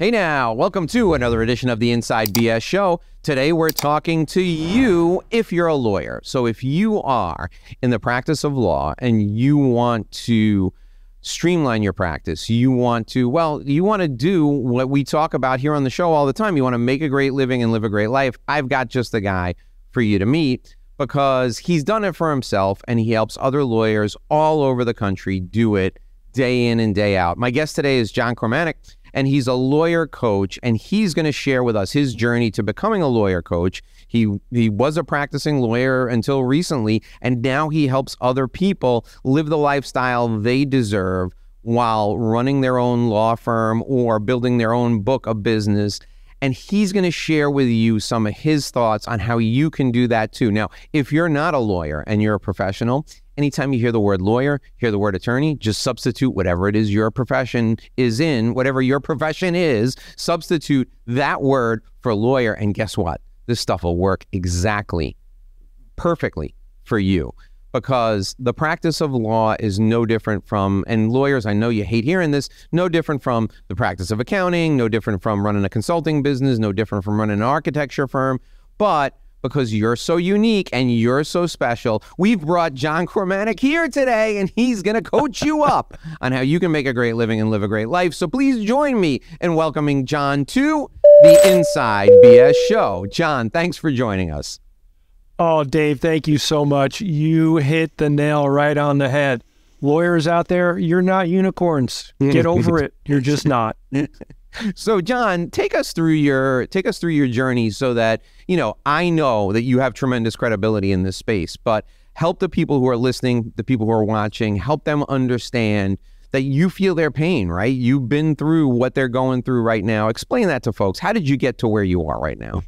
Hey now, welcome to another edition of the Inside BS Show. Today we're talking to you if you're a lawyer. So if you are in the practice of law and you want to streamline your practice, you want to, well, you want to do what we talk about here on the show all the time. You want to make a great living and live a great life. I've got just the guy for you to meet because he's done it for himself and he helps other lawyers all over the country do it day in and day out. My guest today is John Kormanik and he's a lawyer coach and he's going to share with us his journey to becoming a lawyer coach. He he was a practicing lawyer until recently and now he helps other people live the lifestyle they deserve while running their own law firm or building their own book of business and he's going to share with you some of his thoughts on how you can do that too. Now, if you're not a lawyer and you're a professional, anytime you hear the word lawyer, hear the word attorney, just substitute whatever it is your profession is in, whatever your profession is, substitute that word for lawyer. And guess what? This stuff will work exactly, perfectly for you because the practice of law is no different from, and lawyers, I know you hate hearing this, no different from the practice of accounting, no different from running a consulting business, no different from running an architecture firm. But because you're so unique and you're so special. We've brought John Kormanik here today, and he's going to coach you up on how you can make a great living and live a great life. So please join me in welcoming John to the Inside BS Show. John, thanks for joining us. Oh, Dave, thank you so much. You hit the nail right on the head. Lawyers out there, you're not unicorns. Get over it. You're just not. So, John, take us through your take us through your journey so that you know I know that you have tremendous credibility in this space, but help the people who are listening, the people who are watching, help them understand that you feel their pain, right? You've been through what they're going through right now. Explain that to folks. How did you get to where you are right now?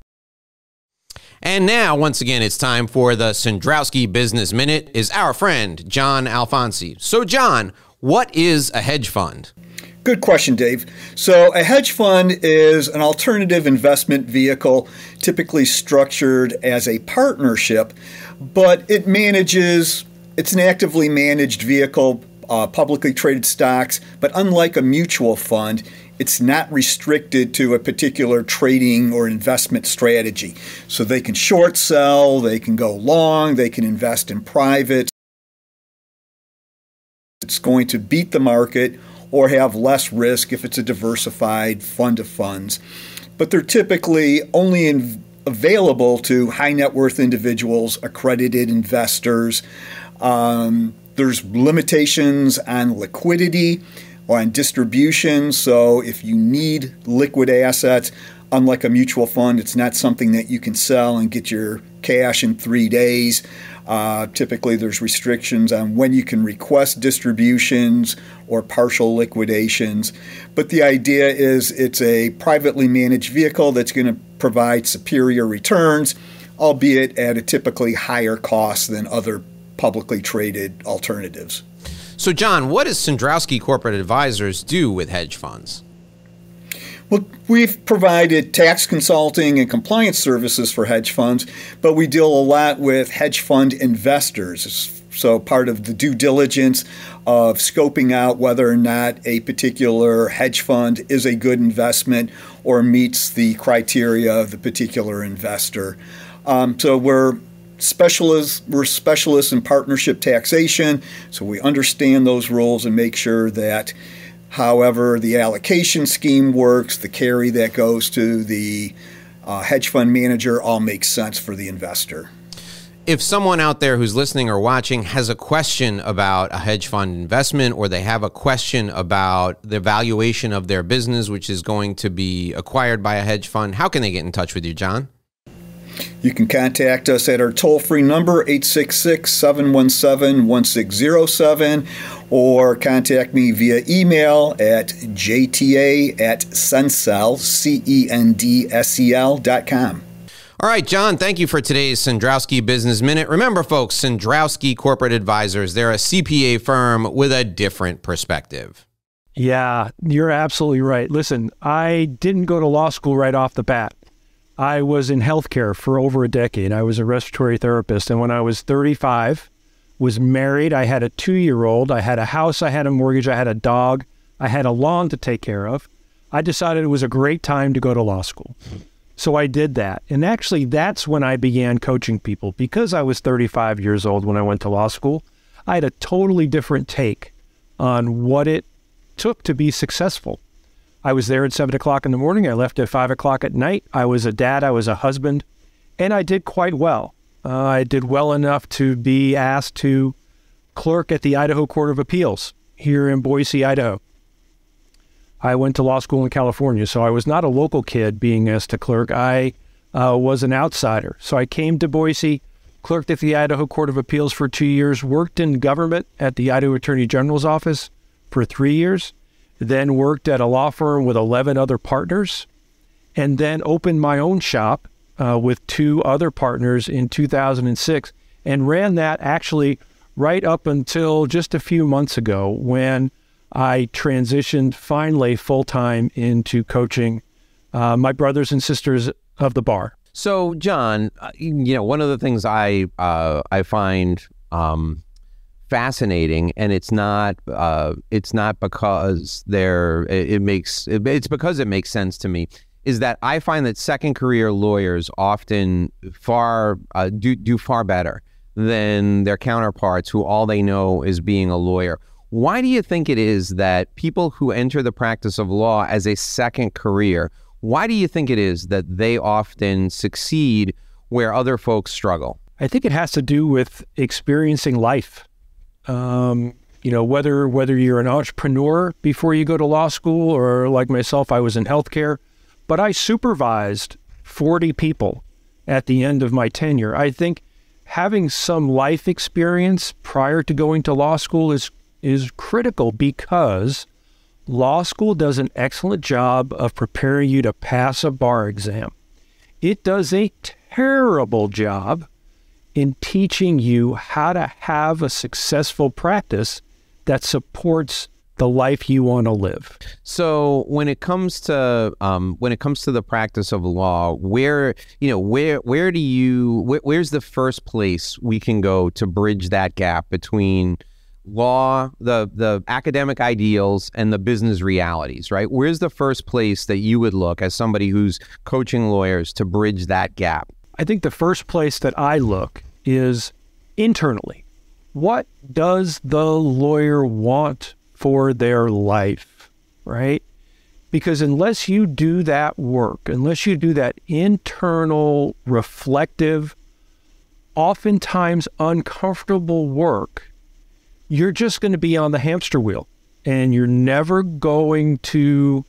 And now, once again, it's time for the Cendrowski Business Minute. Is our friend John Alfonsi. So, John, what is a hedge fund? Good question, Dave. So, a hedge fund is an alternative investment vehicle, typically structured as a partnership, but it manages, it's an actively managed vehicle, uh, publicly traded stocks, but unlike a mutual fund, it's not restricted to a particular trading or investment strategy. So, they can short sell, they can go long, they can invest in private. It's going to beat the market or have less risk if it's a diversified fund of funds. But they're typically only in, available to high net worth individuals, accredited investors. Um, there's limitations on liquidity or on distribution. So if you need liquid assets, unlike a mutual fund, it's not something that you can sell and get your cash in three days. Uh, typically, there's restrictions on when you can request distributions or partial liquidations. But the idea is it's a privately managed vehicle that's going to provide superior returns, albeit at a typically higher cost than other publicly traded alternatives. So, John, what does Cendrowski Corporate Advisors do with hedge funds? Well, we've provided tax consulting and compliance services for hedge funds, but we deal a lot with hedge fund investors. So, part of the due diligence of scoping out whether or not a particular hedge fund is a good investment or meets the criteria of the particular investor. Um, so, we're specialists we're specialists in partnership taxation so we understand those rules and make sure that However, the allocation scheme works, the carry that goes to the uh, hedge fund manager all makes sense for the investor. If someone out there who's listening or watching has a question about a hedge fund investment or they have a question about the valuation of their business, which is going to be acquired by a hedge fund, how can they get in touch with you, John? You can contact us at our toll free number, 866 717 1607, or contact me via email at jta at cendsel, C E N D S E L dot com. All right, John, thank you for today's Cendrowski Business Minute. Remember, folks, Cendrowski Corporate Advisors, they're a CPA firm with a different perspective. Yeah, you're absolutely right. Listen, I didn't go to law school right off the bat. I was in healthcare for over a decade. I was a respiratory therapist. And when I was 35, was married, I had a two year old, I had a house, I had a mortgage, I had a dog, I had a lawn to take care of. I decided it was a great time to go to law school. So I did that. And actually, that's when I began coaching people. Because I was 35 years old when I went to law school, I had a totally different take on what it took to be successful. I was there at seven o'clock in the morning. I left at five o'clock at night. I was a dad. I was a husband. And I did quite well. Uh, I did well enough to be asked to clerk at the Idaho Court of Appeals here in Boise, Idaho. I went to law school in California, so I was not a local kid being asked to clerk. I uh, was an outsider. So I came to Boise, clerked at the Idaho Court of Appeals for two years, worked in government at the Idaho Attorney General's office for three years, then worked at a law firm with 11 other partners, and then opened my own shop uh, with two other partners in 2006 and ran that actually right up until just a few months ago when I transitioned finally full time into coaching uh, my brothers and sisters of the bar. So, John, uh, you know, one of the things I uh, I find um, fascinating, and it's not uh, it's not because there it, it, makes it, it's because it makes sense to me. Is that I find that second career lawyers often far uh, do do far better than their counterparts who all they know is being a lawyer. Why do you think it is that people who enter the practice of law as a second career, why do you think it is that they often succeed where other folks struggle? I think it has to do with experiencing life. Um, you know, whether whether you're an entrepreneur before you go to law school, or like myself, I was in healthcare, but I supervised 40 people at the end of my tenure. I think having some life experience prior to going to law school is is critical because law school does an excellent job of preparing you to pass a bar exam. It does a terrible job in teaching you how to have a successful practice that supports the life you want to live. So when it comes to um, when it comes to the practice of law, where you know where where do you where, where's the first place we can go to bridge that gap between law, the the academic ideals, and the business realities? Right? Where's the first place that you would look as somebody who's coaching lawyers to bridge that gap? I think the first place that I look is internally. What does the lawyer want for their life, right? Because unless you do that work, unless you do that internal, reflective, oftentimes uncomfortable work, you're just going to be on the hamster wheel and you're never going to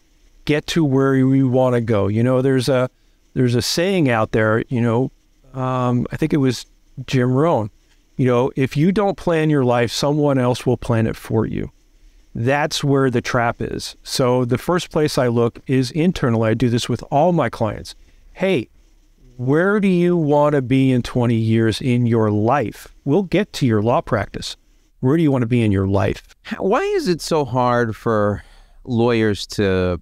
get to where you want to go. You know, there's a there's a saying out there, you know, um, I think it was Jim Rohn, you know, if you don't plan your life, someone else will plan it for you. That's where the trap is. So the first place I look is internally. I do this with all my clients. Hey, where do you want to be in 20 years in your life? We'll get to your law practice. Where do you want to be in your life? Why is it so hard for lawyers to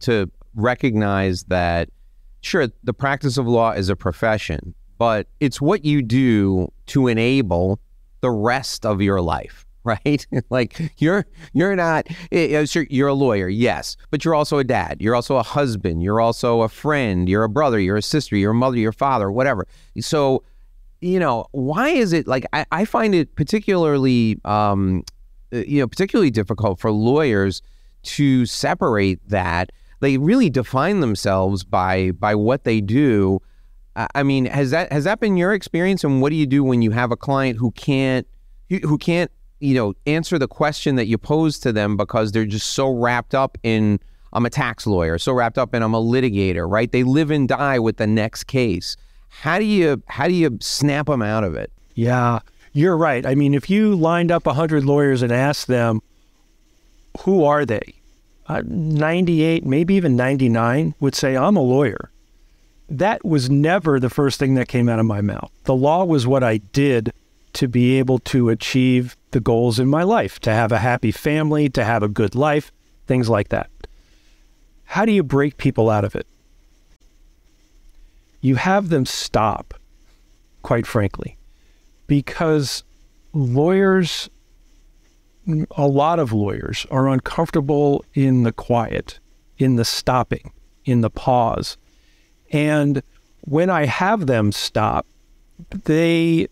to recognize that sure the practice of law is a profession, but it's what you do to enable the rest of your life right? like you're you're not eh, eh, you're a lawyer, yes, but you're also a dad. You're also a husband. You're also a friend. You're a brother. You're a sister. You're a mother. You're father. Whatever. So, you know, why is it like I, I find it particularly, um, eh, you know, particularly difficult for lawyers to separate that. They really define themselves by by what they do. I mean, has that has that been your experience? And what do you do when you have a client who can't who can't you know, answer the question that you pose to them because they're just so wrapped up in I'm a tax lawyer, so wrapped up in I'm a litigator, right? They live and die with the next case. How do you how do you snap them out of it? Yeah, you're right. I mean, if you lined up 100 lawyers and asked them who are they? Uh, 98, maybe even 99 would say I'm a lawyer. That was never the first thing that came out of my mouth. The law was what I did to be able to achieve the goals in my life, to have a happy family, to have a good life, things like that. How do you break people out of it? You have them stop, quite frankly, because lawyers, a lot of lawyers, are uncomfortable in the quiet. in the stopping, in the pause. And when I have them stop, they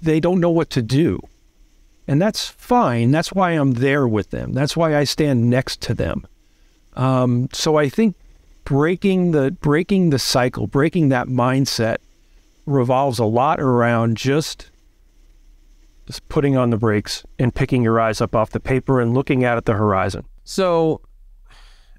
they don't know what to do. And that's fine. That's why I'm there with them. That's why I stand next to them. Um, so I think breaking the breaking the cycle, breaking that mindset revolves a lot around just just putting on the brakes and picking your eyes up off the paper and looking out at the horizon. So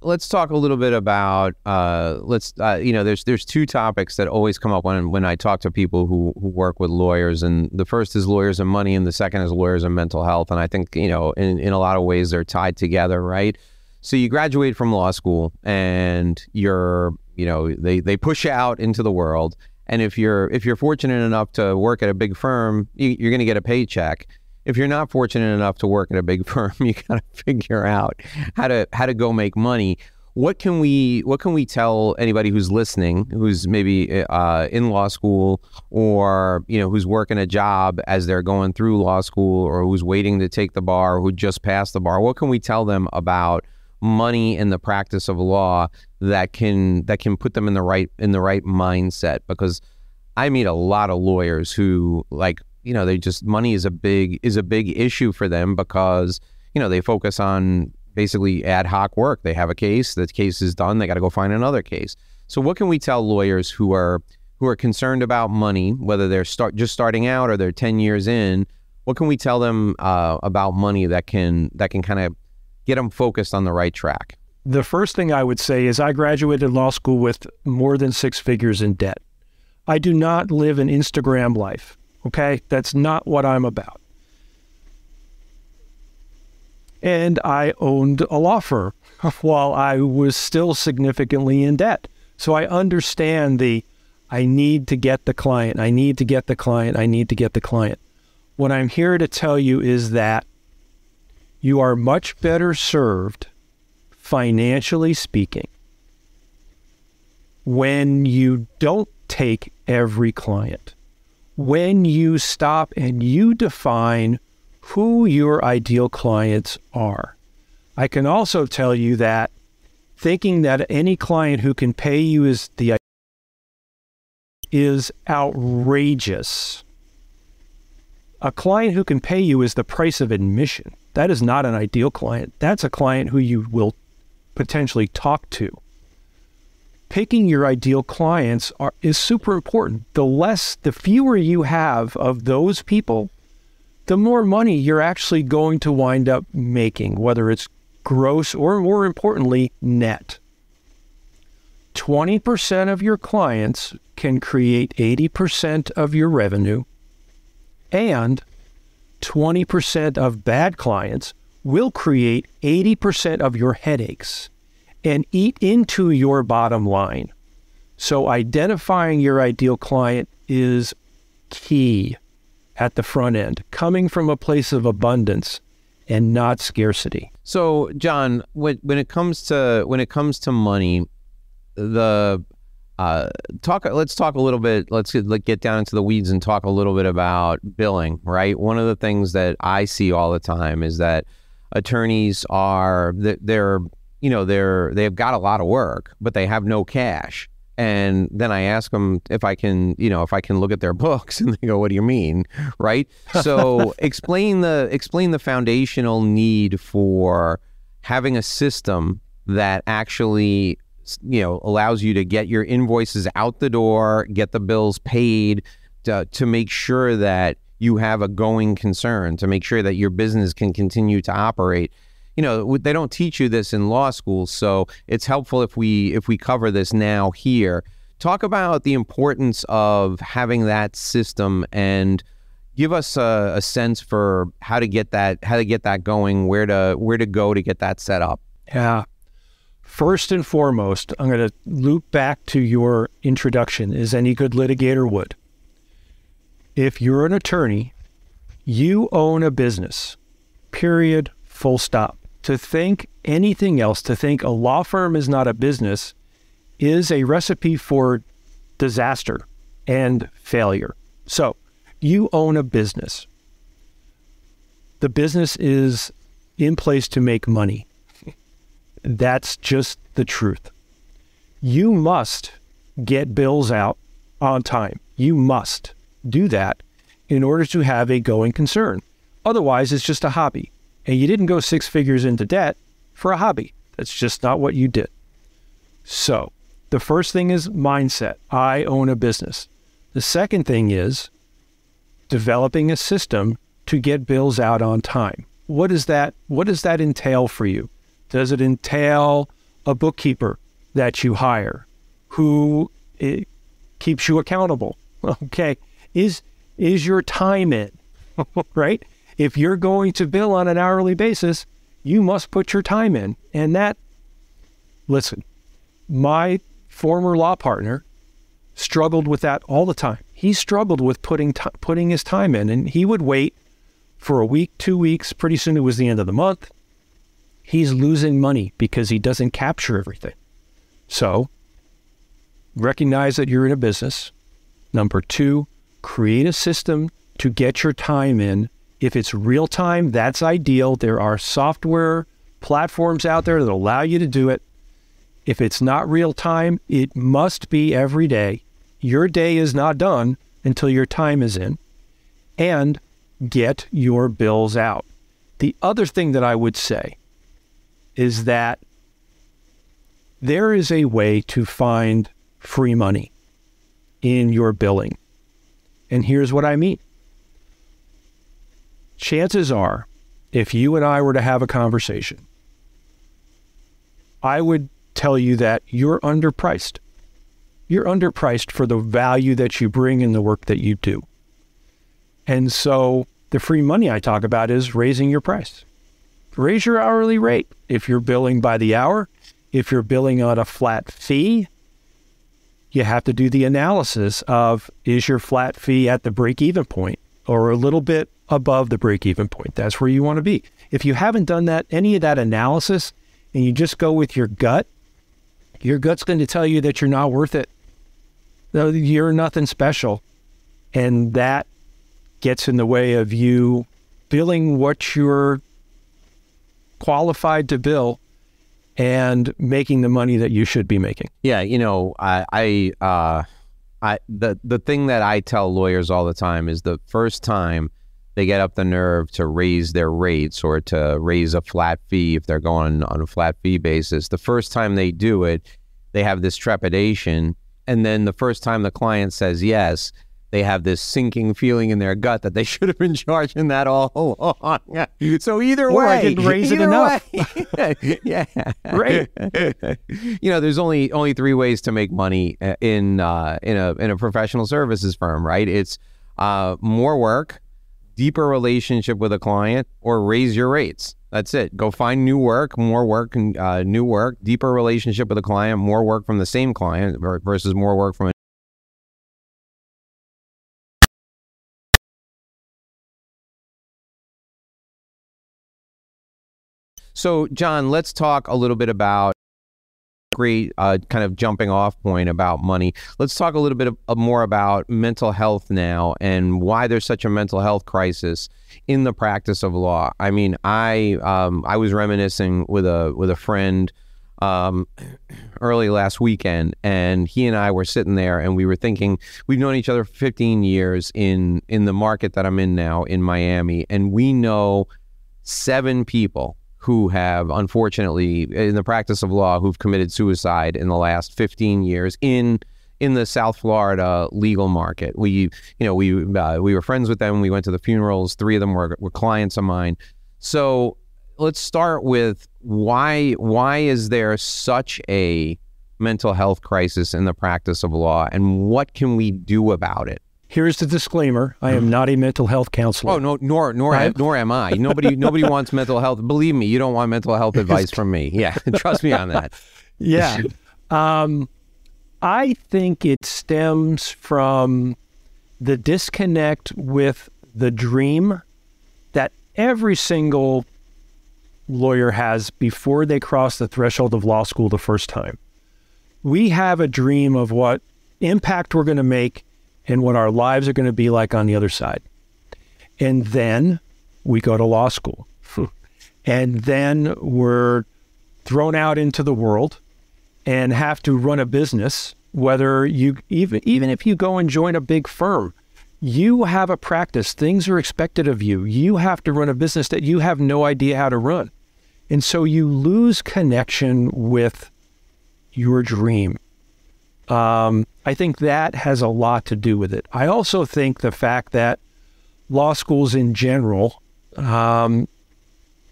let's talk a little bit about uh, let's uh, you know there's there's two topics that always come up when when I talk to people who who work with lawyers and the first is lawyers and money and the second is lawyers and mental health and I think you know in in a lot of ways they're tied together right so you graduate from law school and you're you know they they push you out into the world and if you're if you're fortunate enough to work at a big firm you, you're going to get a paycheck if you're not fortunate enough to work at a big firm, you got to figure out how to how to go make money. What can we what can we tell anybody who's listening, who's maybe uh, in law school or you know who's working a job as they're going through law school or who's waiting to take the bar, who just passed the bar? What can we tell them about money and the practice of law that can that can put them in the right in the right mindset? Because I meet a lot of lawyers who like you know they just money is a big is a big issue for them because you know they focus on basically ad hoc work. They have a case, the case is done, they got to go find another case. So what can we tell lawyers who are who are concerned about money, whether they're start just starting out or they're ten years in? What can we tell them uh, about money that can that can kind of get them focused on the right track? The first thing I would say is I graduated law school with more than six figures in debt. I do not live an Instagram life. Okay, that's not what I'm about. And I owned a law firm while I was still significantly in debt. So I understand the I need to get the client, I need to get the client, I need to get the client. What I'm here to tell you is that you are much better served, financially speaking, when you don't take every client when you stop and you define who your ideal clients are. I can also tell you that thinking that any client who can pay you is the is outrageous. A client who can pay you is the price of admission. That is not an ideal client. That's a client who you will potentially talk to picking your ideal clients are, is super important. The less, the fewer you have of those people, the more money you're actually going to wind up making, whether it's gross or more importantly, net. 20% of your clients can create 80% of your revenue, and 20% of bad clients will create 80% of your headaches and eat into your bottom line. So, identifying your ideal client is key at the front end, coming from a place of abundance and not scarcity. So, John, when when it comes to when it comes to money, the uh, talk. Let's talk a little bit. Let's get, get down into the weeds and talk a little bit about billing. Right. One of the things that I see all the time is that attorneys are they're you know they're they've got a lot of work, but they have no cash. And then I ask them if I can, you know, if I can look at their books, and they go, "What do you mean?" Right? So explain the explain the foundational need for having a system that actually, you know, allows you to get your invoices out the door, get the bills paid, to, to make sure that you have a going concern, to make sure that your business can continue to operate. You know they don't teach you this in law school so it's helpful if we if we cover this now here. Talk about the importance of having that system and give us a, a, sense for how to get that how to get that going where to where to go to get that set up. Yeah first and foremost i'm going to loop back to your introduction as any good litigator would if you're an attorney you own a business period full stop to think anything else, to think a law firm is not a business, is a recipe for disaster and failure. So, you own a business. The business is in place to make money. That's just the truth. You must get bills out on time. You must do that in order to have a going concern. Otherwise, it's just a hobby. And you didn't go six figures into debt for a hobby. That's just not what you did. So, the first thing is mindset. I own a business. The second thing is developing a system to get bills out on time. What does that what does that entail for you? Does it entail a bookkeeper that you hire who eh, keeps you accountable? Okay. Is is your time in? right? If you're going to bill on an hourly basis, you must put your time in. And that listen, my former law partner struggled with that all the time. He struggled with putting t- putting his time in and he would wait for a week, 2 weeks, pretty soon it was the end of the month he's losing money because he doesn't capture everything. So, recognize that you're in a business. Number two, create a system to get your time in. If it's real time, that's ideal. There are software platforms out there that allow you to do it. If it's not real time, it must be every day. Your day is not done until your time is in. And get your bills out. The other thing that I would say is that there is a way to find free money in your billing. And here's what I mean. Chances are, if you and I were to have a conversation, I would tell you that you're underpriced. You're underpriced for the value that you bring in the work that you do. And so the free money I talk about is raising your price raise your hourly rate. If you're billing by the hour, if you're billing on a flat fee, you have to do the analysis of is your flat fee at the break even point or a little bit above the break even point? That's where you want to be. If you haven't done that, any of that analysis, and you just go with your gut, your gut's going to tell you that you're not worth it. You're nothing special. And that gets in the way of you billing what you're qualified to bill and making the money that you should be making. Yeah, you know, I, I, uh, I, the the thing that I tell lawyers all the time is the first time they get up the nerve to raise their rates or to raise a flat fee if they're going on a flat fee basis. The first time they do it, they have this trepidation, and then the first time the client says yes, they have this sinking feeling in their gut that they should have been charging that all along. So either or way, I didn't raise it enough. yeah, right. you know, there's only only three ways to make money uh, in uh, in a in a professional services firm, right? It's uh, more work, deeper relationship with a client, or raise your rates. That's it. Go find new work, more work, and uh, new work, deeper relationship with a client, more work from the same client versus more work from So, John, let's talk a little bit about great uh, kind of jumping off point about money. Let's talk a little bit of, of more about mental health now and why there's such a mental health crisis in the practice of law. I mean, I um, I was reminiscing with a with a friend um, early last weekend, and he and I were sitting there, and we were thinking we've known each other for 15 years in in the market that I'm in now in Miami, and we know seven people who have unfortunately in the practice of law who've committed suicide in the last 15 years in in the South Florida legal market. We you know we uh, we were friends with them. We went to the funerals. Three of them were were clients of mine. So let's start with why why is there such a mental health crisis in the practice of law and what can we do about it? Here's the disclaimer: I am not a mental health counselor. Oh no, nor nor am, nor am I. Nobody nobody wants mental health. Believe me, you don't want mental health advice from me. Yeah, trust me on that. yeah, um, I think it stems from the disconnect with the dream that every single lawyer has before they cross the threshold of law school the first time. We have a dream of what impact we're going to make and what our lives are going to be like on the other side. And then we go to law school. and then we're thrown out into the world and have to run a business, whether you even even if you go and join a big firm, you have a practice. Things are expected of you. You have to run a business that you have no idea how to run. And so you lose connection with your dream. Um, I think that has a lot to do with it. I also think the fact that law schools in general um,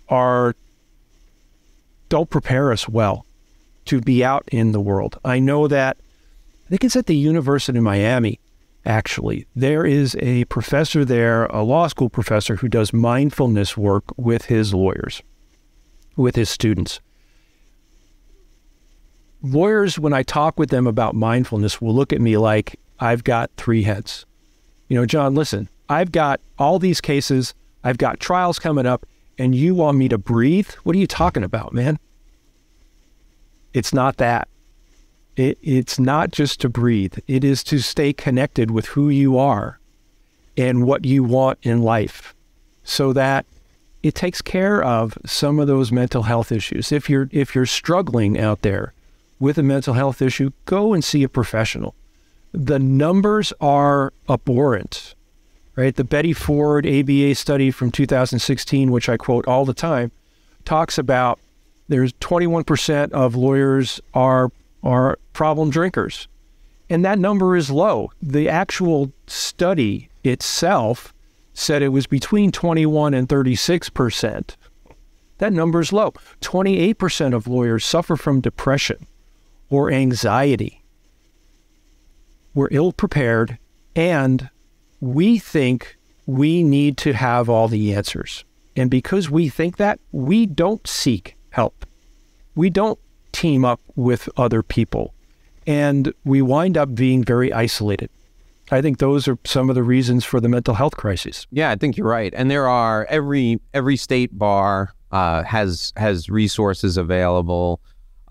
are don't prepare us well to be out in the world. I know that I think it's at the University of Miami. Actually, there is a professor there, a law school professor, who does mindfulness work with his lawyers, with his students lawyers, when I talk with them about mindfulness, will look at me like I've got three heads. You know, John, listen, I've got all these cases, I've got trials coming up, and you want me to breathe? What are you talking about, man? It's not that. It, it's not just to breathe, it is to stay connected with who you are and what you want in life so that it takes care of some of those mental health issues. If you're if you're struggling out there, with a mental health issue, go and see a professional. The numbers are abhorrent, right? The Betty Ford ABA study from 2016, which I quote all the time, talks about there's 21% of lawyers are are problem drinkers. And that number is low. The actual study itself said it was between 21 and 36%. That number is low. 28% of lawyers suffer from depression or anxiety. We're ill prepared and we think we need to have all the answers. And because we think that, we don't seek help. We don't team up with other people. And we wind up being very isolated. I think those are some of the reasons for the mental health crisis. Yeah, I think you're right. And there are every every state bar uh, has has resources available.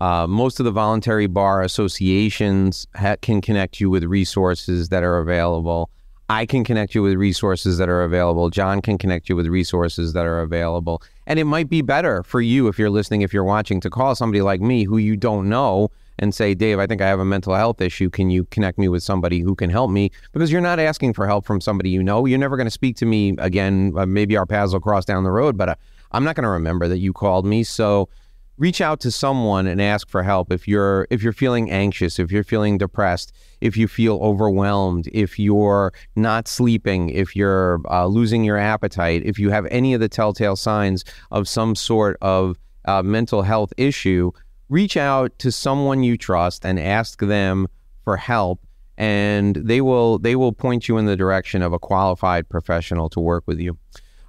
Uh, most of the voluntary bar associations ha- can connect you with resources that are available. I can connect you with resources that are available. John can connect you with resources that are available. And it might be better for you if you're listening, if you're watching, to call somebody like me who you don't know and say, Dave, I think I have a mental health issue. Can you connect me with somebody who can help me? Because you're not asking for help from somebody you know. You're never going to speak to me again. Uh, maybe our paths will cross down the road, but uh, I'm not going to remember that you called me. So, reach out to someone and ask for help if you're if you're feeling anxious if you're feeling depressed if you feel overwhelmed if you're not sleeping if you're uh, losing your appetite if you have any of the telltale signs of some sort of uh, mental health issue reach out to someone you trust and ask them for help and they will they will point you in the direction of a qualified professional to work with you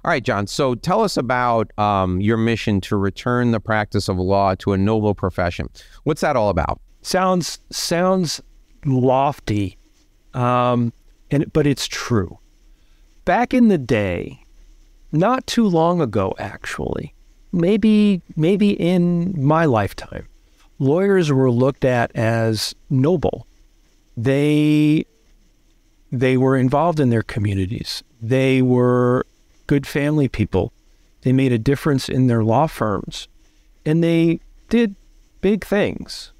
all right, John. So tell us about um, your mission to return the practice of law to a noble profession. What's that all about? Sounds sounds lofty, um, and but it's true. Back in the day, not too long ago, actually, maybe maybe in my lifetime, lawyers were looked at as noble. They they were involved in their communities. They were good family people. They made a difference in their law firms and they did big things.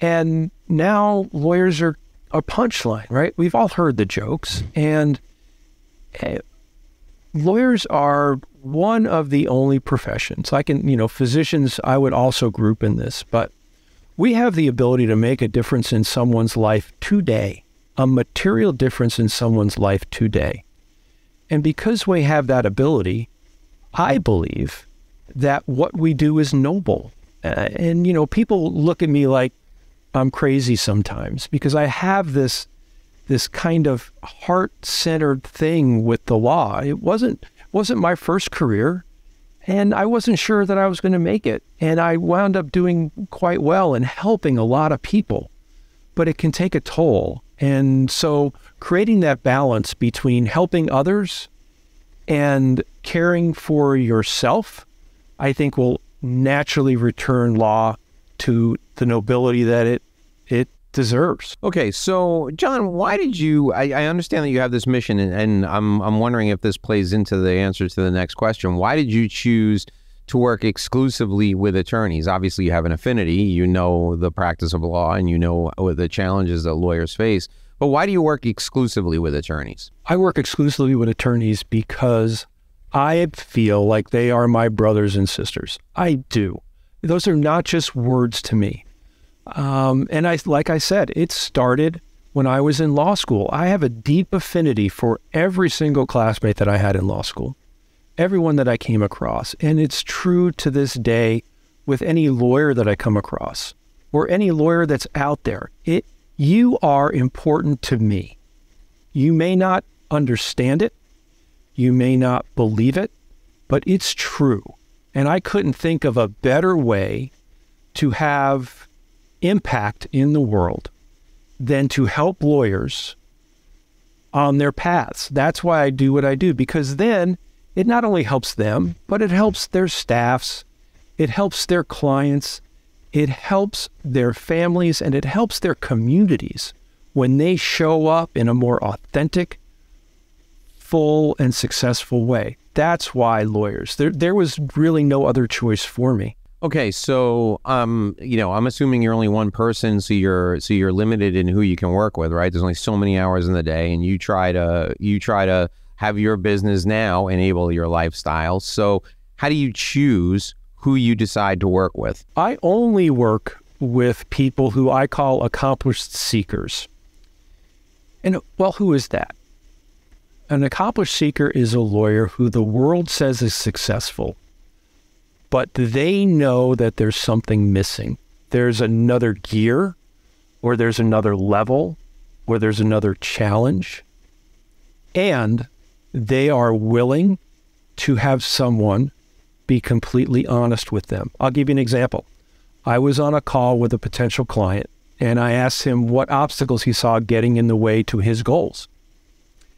And now lawyers are a punchline, right? We've all heard the jokes. And uh, lawyers are one of the only professions. I can, you know, physicians, I would also group in this, but we have the ability to make a difference in someone's life today, a material difference in someone's life today. And because we have that ability, I believe that what we do is noble. Uh, and, you know, people look at me like I'm crazy sometimes because I have this this kind of heart-centered thing with the law. It wasn't wasn't my first career and I wasn't sure that I was going to make it. And I wound up doing quite well and helping a lot of people. But it can take a toll. And so creating that balance between helping others and caring for yourself, I think will naturally return law to the nobility that it it deserves. Okay, so John, why did you? I, I understand that you have this mission, and, and, I'm I'm wondering if this plays into the answer to the next question. Why did you choose to work exclusively with attorneys? Obviously, you have an affinity, you know the practice of law, and you know the challenges that lawyers face. But why do you work exclusively with attorneys? I work exclusively with attorneys because I feel like they are my brothers and sisters. I do. Those are not just words to me. Um, and I, like I said, it started when I was in law school. I have a deep affinity for every single classmate that I had in law school, everyone that I came across. And it's true to this day with any lawyer that I come across or any lawyer that's out there. It, you are important to me. You may not understand it, you may not believe it, but it's true. And I couldn't think of a better way to have impact in the world than to help lawyers on their paths. That's why I do what I do, because then it not only helps them, but it helps their staffs, it helps their clients, it helps their families, and it helps their communities when they show up in a more authentic, full, and successful way. That's why lawyers. There, there was really no other choice for me. Okay, so um, you know, I'm assuming you're only one person, so you're so you're limited in who you can work with, right? There's only so many hours in the day, and you try to you try to have your business now enable your lifestyle. So, how do you choose who you decide to work with? I only work with people who I call accomplished seekers. And well, who is that? An accomplished seeker is a lawyer who the world says is successful but they know that there's something missing. There's another gear, or there's another level, or there's another challenge. And they are willing to have someone be completely honest with them. I'll give you an example. I was on a call with a potential client and I asked him what obstacles he saw getting in the way to his goals.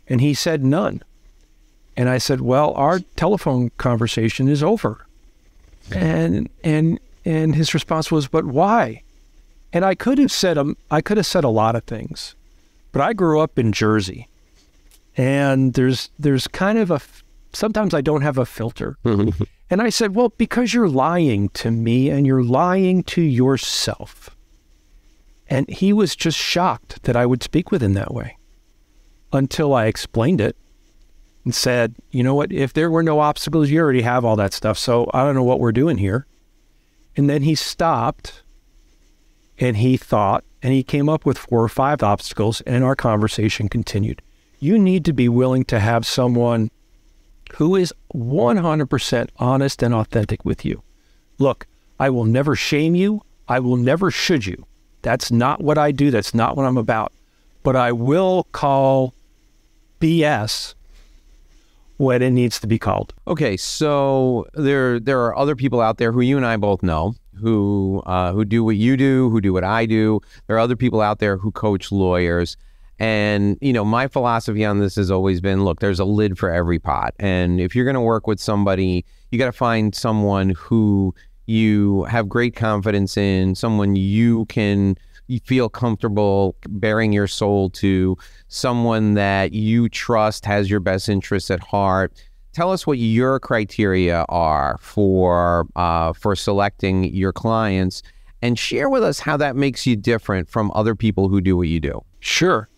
And he said none. And I said, Well, our telephone conversation is over. And and and his response was, "But why?" And I could have said um, I could have said a lot of things, but I grew up in Jersey, and there's there's kind of a sometimes I don't have a filter, mm-hmm. and I said, "Well, because you're lying to me and you're lying to yourself." And he was just shocked that I would speak with him that way until I explained it and said, you know what, if there were no obstacles, you already have all that stuff. So I don't know what we're doing here. And then he stopped and he thought, and he came up with four or five obstacles, and our conversation continued. You need to be willing to have someone who is 100% honest and authentic with you. Look, I will never shame you. I will never should you. That's not what I do. That's not what I'm about. But I will call BS when it needs to be called. Okay, so there there are other people out there who you and I both know who uh, who do what you do, who do what I do. There are other people out there who coach lawyers. And, you know, my philosophy on this has always been look, there's a lid for every pot. And if you're going to work with somebody, you got to find someone who you have great confidence in, someone you can feel comfortable baring your soul to someone that you trust has your best interests at heart. Tell us what your criteria are for uh, for selecting your clients, and share with us how that makes you different from other people who do what you do. Sure.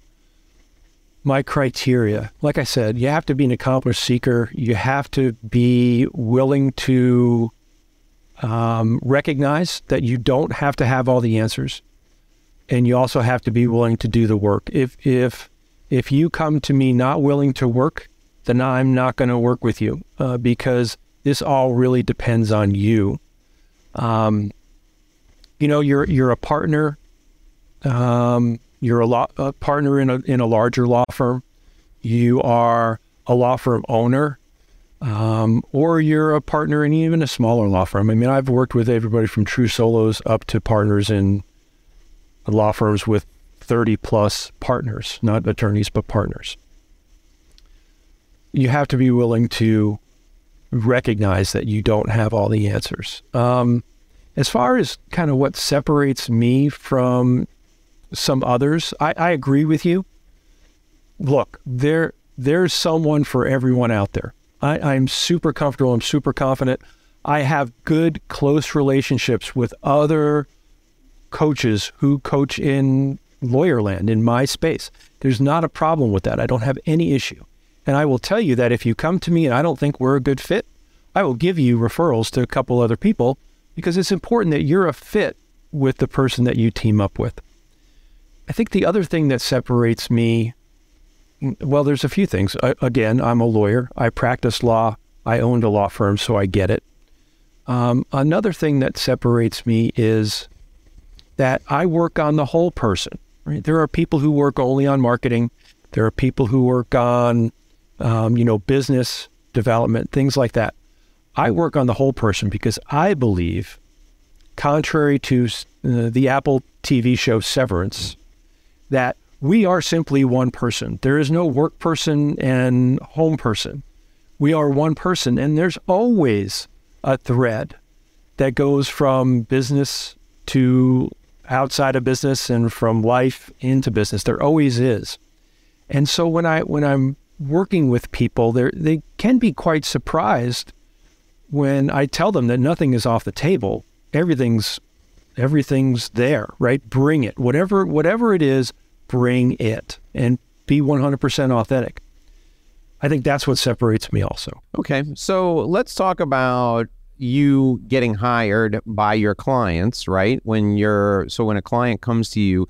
My criteria, like I said, you have to be an accomplished seeker. You have to be willing to um, recognize that you don't have to have all the answers and you also have to be willing to do the work. If if if you come to me not willing to work, then I'm not going to work with you uh, because this all really depends on you. Um, you know, you're you're a partner. Um, you're a, law, a partner in a in a larger law firm. You are a law firm owner, um, or you're a partner in even a smaller law firm. I mean, I've worked with everybody from true solos up to partners in law firms with 30 plus partners, not attorneys, but partners. You have to be willing to recognize that you don't have all the answers. Um, as far as kind of what separates me from some others, I, I agree with you. Look, there there's someone for everyone out there. I, I'm super comfortable. I'm super confident. I have good, close relationships with other coaches who coach in lawyerland in my space. There's not a problem with that. I don't have any issue. And I will tell you that if you come to me and I don't think we're a good fit, I will give you referrals to a couple other people because it's important that you're a fit with the person that you team up with. I think the other thing that separates me, well, there's a few things. I, again, I'm a lawyer. I practice law. I owned a law firm, so I get it. Um, another thing that separates me is that I work on the whole person. Right? There are people who work only on marketing. There are people who work on, um, you know, business development, things like that. I work on the whole person because I believe, contrary to uh, the Apple TV show Severance, that we are simply one person. There is no work person and home person. We are one person, and there's always a thread that goes from business to outside of business and from life into business. There always is. And so when I when I'm working with people, they they can be quite surprised when I tell them that nothing is off the table. Everything's everything's there, right? Bring it. Whatever whatever it is, bring it and be 100% authentic. I think that's what separates me also. Okay. So let's talk about you getting hired by your clients, right? When you're so when a client comes to you,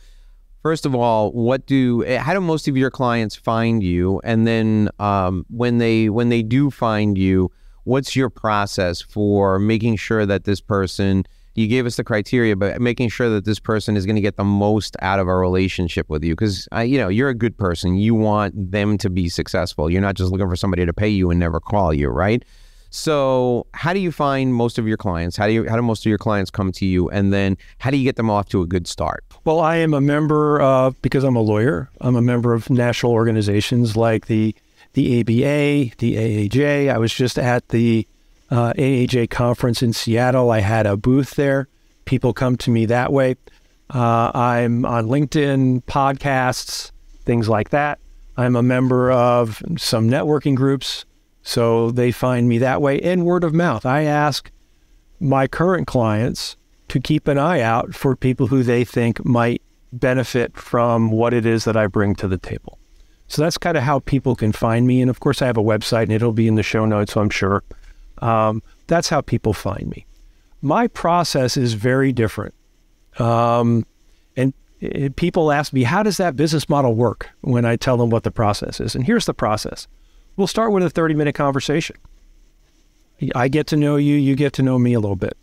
first of all, what do how do most of your clients find you? And then um, when they when they do find you, what's your process for making sure that this person you gave us the criteria, but making sure that this person is going to get the most out of our relationship with you. Because you know you're a good person. You want them to be successful. You're not just looking for somebody to pay you and never call you, right? So, how do you find most of your clients? How do you how do most of your clients come to you, and then how do you get them off to a good start? Well, I am a member of because I'm a lawyer. I'm a member of national organizations like the the ABA, the AAJ. I was just at the uh, AAJ conference in Seattle. I had a booth there. People come to me that way. Uh, I'm on LinkedIn, podcasts, things like that. I'm a member of some networking groups, so they find me that way. And word of mouth. I ask my current clients to keep an eye out for people who they think might benefit from what it is that I bring to the table. So that's kind of how people can find me. And of course, I have a website and it'll be in the show notes, I'm sure. Um, that's how people find me. My process is very different. Um, and it, people ask me, how does that business model work when I tell them what the process is? And here's the process we'll start with a 30 minute conversation. I get to know you, you get to know me a little bit.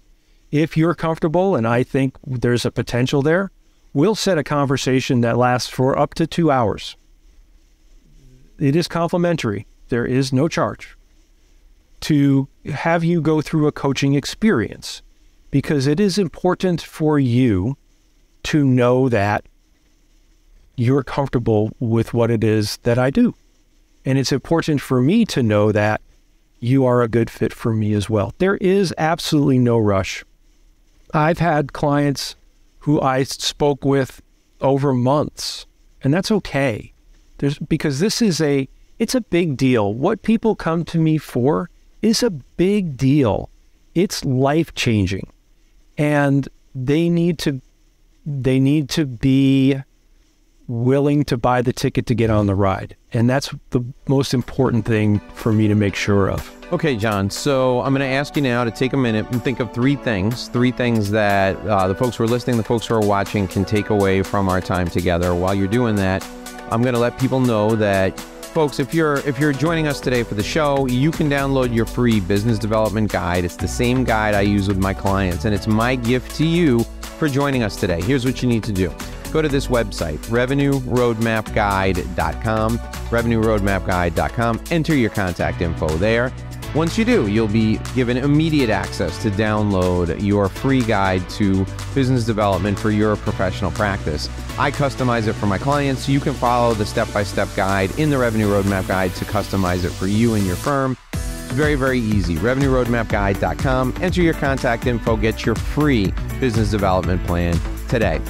If you're comfortable and I think there's a potential there, we'll set a conversation that lasts for up to two hours. It is complimentary, there is no charge to have you go through a coaching experience because it is important for you to know that you're comfortable with what it is that I do. And it's important for me to know that you are a good fit for me as well. There is absolutely no rush. I've had clients who I spoke with over months, and that's okay. There's because this is a it's a big deal. What people come to me for is a big deal. It's life changing. And they need to they need to be willing to buy the ticket to get on the ride. And that's the most important thing for me to make sure of. Okay, John. So I'm going to ask you now to take a minute and think of three things, three things that uh, the folks who are listening, the folks who are watching can take away from our time together. While you're doing that, I'm going to let people know that folks, if you're if you're joining us today for the show, you can download your free business development guide. It's the same guide I use with my clients, and it's my gift to you for joining us today. Here's what you need to do. Go to this website, revenueroadmapguide.com, revenueroadmapguide.com. Enter your contact info there. Once you do, you'll be given immediate access to download your free guide to business development for your professional practice. I customize it for my clients. You can follow the step by step guide in the Revenue Roadmap Guide to customize it for you and your firm. It's very, very easy. RevenueRoadmapGuide.com. Enter your contact info, get your free business development plan today.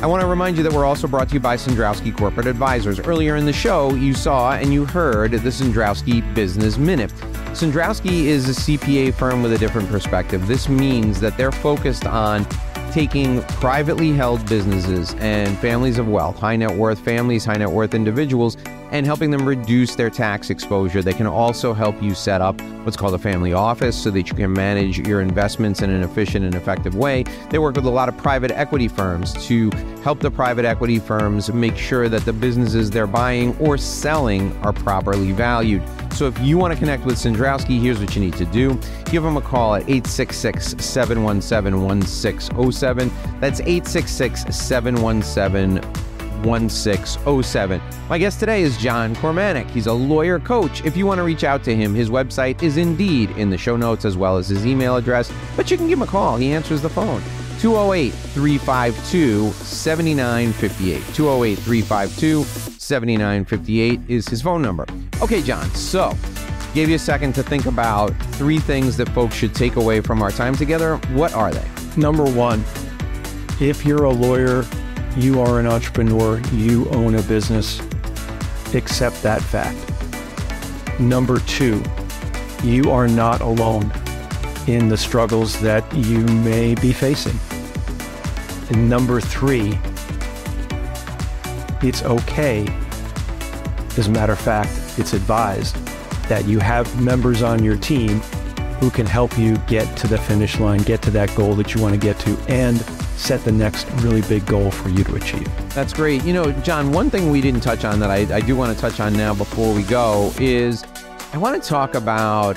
I want to remind you that we're also brought to you by Cendrowski Corporate Advisors. Earlier in the show, you saw and you heard the Cendrowski Business Minute. Cendrowski is a CPA firm with a different perspective. This means that they're focused on taking privately held businesses and families of wealth, high net worth families, high net worth individuals, and helping them reduce their tax exposure. They can also help you set up what's called a family office so that you can manage your investments in an efficient and effective way. They work with a lot of private equity firms to help the private equity firms make sure that the businesses they're buying or selling are properly valued. So if you want to connect with Cendrowski, here's what you need to do. Give him a call at 866 717 1607. That's 866 717 1607. My guest today is John Kormanik. He's a lawyer coach. If you want to reach out to him, his website is indeed in the show notes as well as his email address, but you can give him a call. He answers the phone. 208 352 7958. 208 352 7958 is his phone number. Okay, John, so gave you a second to think about three things that folks should take away from our time together. What are they? Number one, if you're a lawyer, you are an entrepreneur, you own a business, accept that fact. Number two, you are not alone in the struggles that you may be facing. And number three, it's okay. As a matter of fact, it's advised that you have members on your team who can help you get to the finish line, get to that goal that you want to get to, and set the next really big goal for you to achieve. That's great. You know, John, one thing we didn't touch on that I, I do want to touch on now before we go is I want to talk about,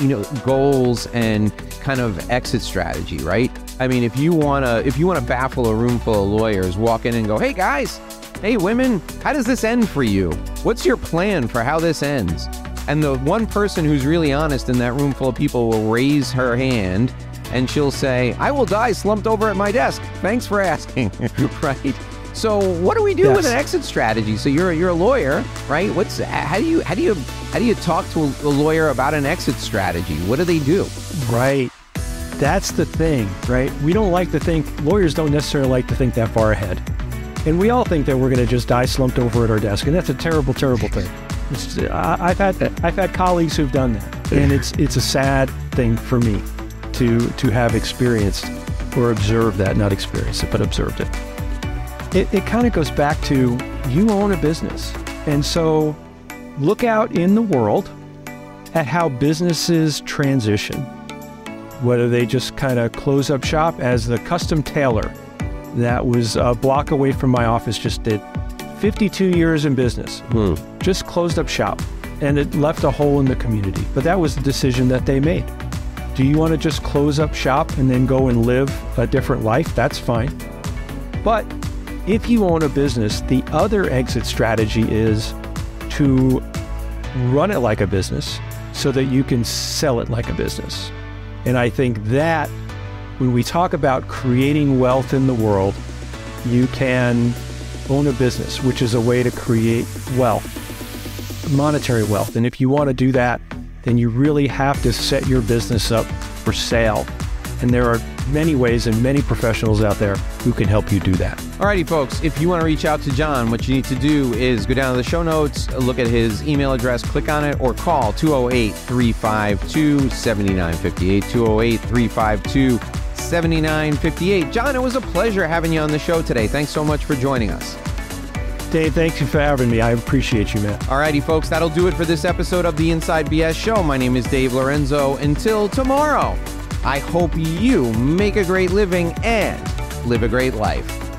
you know, goals and kind of exit strategy, right? I mean, if you want to if you want to baffle a room full of lawyers, walk in and go, "Hey guys, hey women, how does this end for you? What's your plan for how this ends?" And the one person who's really honest in that room full of people will raise her hand and she'll say, I will die slumped over at my desk. Thanks for asking. right? So what do we do yes. with an exit strategy? So you're you're a lawyer, right? What's how do you how do you how do you talk to a lawyer about an exit strategy? What do they do? Right. That's the thing, right? We don't like to think lawyers don't necessarily like to think that far ahead. And we all think that we're going to just die slumped over at our desk, and that's a terrible, terrible thing. I, have had I've had colleagues who've done that, and it's it's a sad thing for me to to have experienced or observed that, not experienced it, but observed it. It, it kind of goes back to you own a business, and so look out in the world at how businesses transition. Whether they just kind of close up shop, as the custom tailor that was a block away from my office just did 52 years in business, hmm. just closed up shop, and it left a hole in the community. But that was the decision that they made. Do you want to just close up shop and then go and live a different life? That's fine. But if you own a business, the other exit strategy is to run it like a business so that you can sell it like a business. And I think that when we talk about creating wealth in the world, you can own a business, which is a way to create wealth, monetary wealth. And if you want to do that, then you really have to set your business up for sale. And there are many ways and many professionals out there who can help you do that. Alrighty, folks, if you want to reach out to John, what you need to do is go down to the show notes, look at his email address, click on it, or call 208 352 7958. 208 352 7958. John, it was a pleasure having you on the show today. Thanks so much for joining us. Dave, thank you for having me. I appreciate you, man. Alrighty, folks, that'll do it for this episode of the Inside BS Show. My name is Dave Lorenzo. Until tomorrow, I hope you make a great living and live a great life.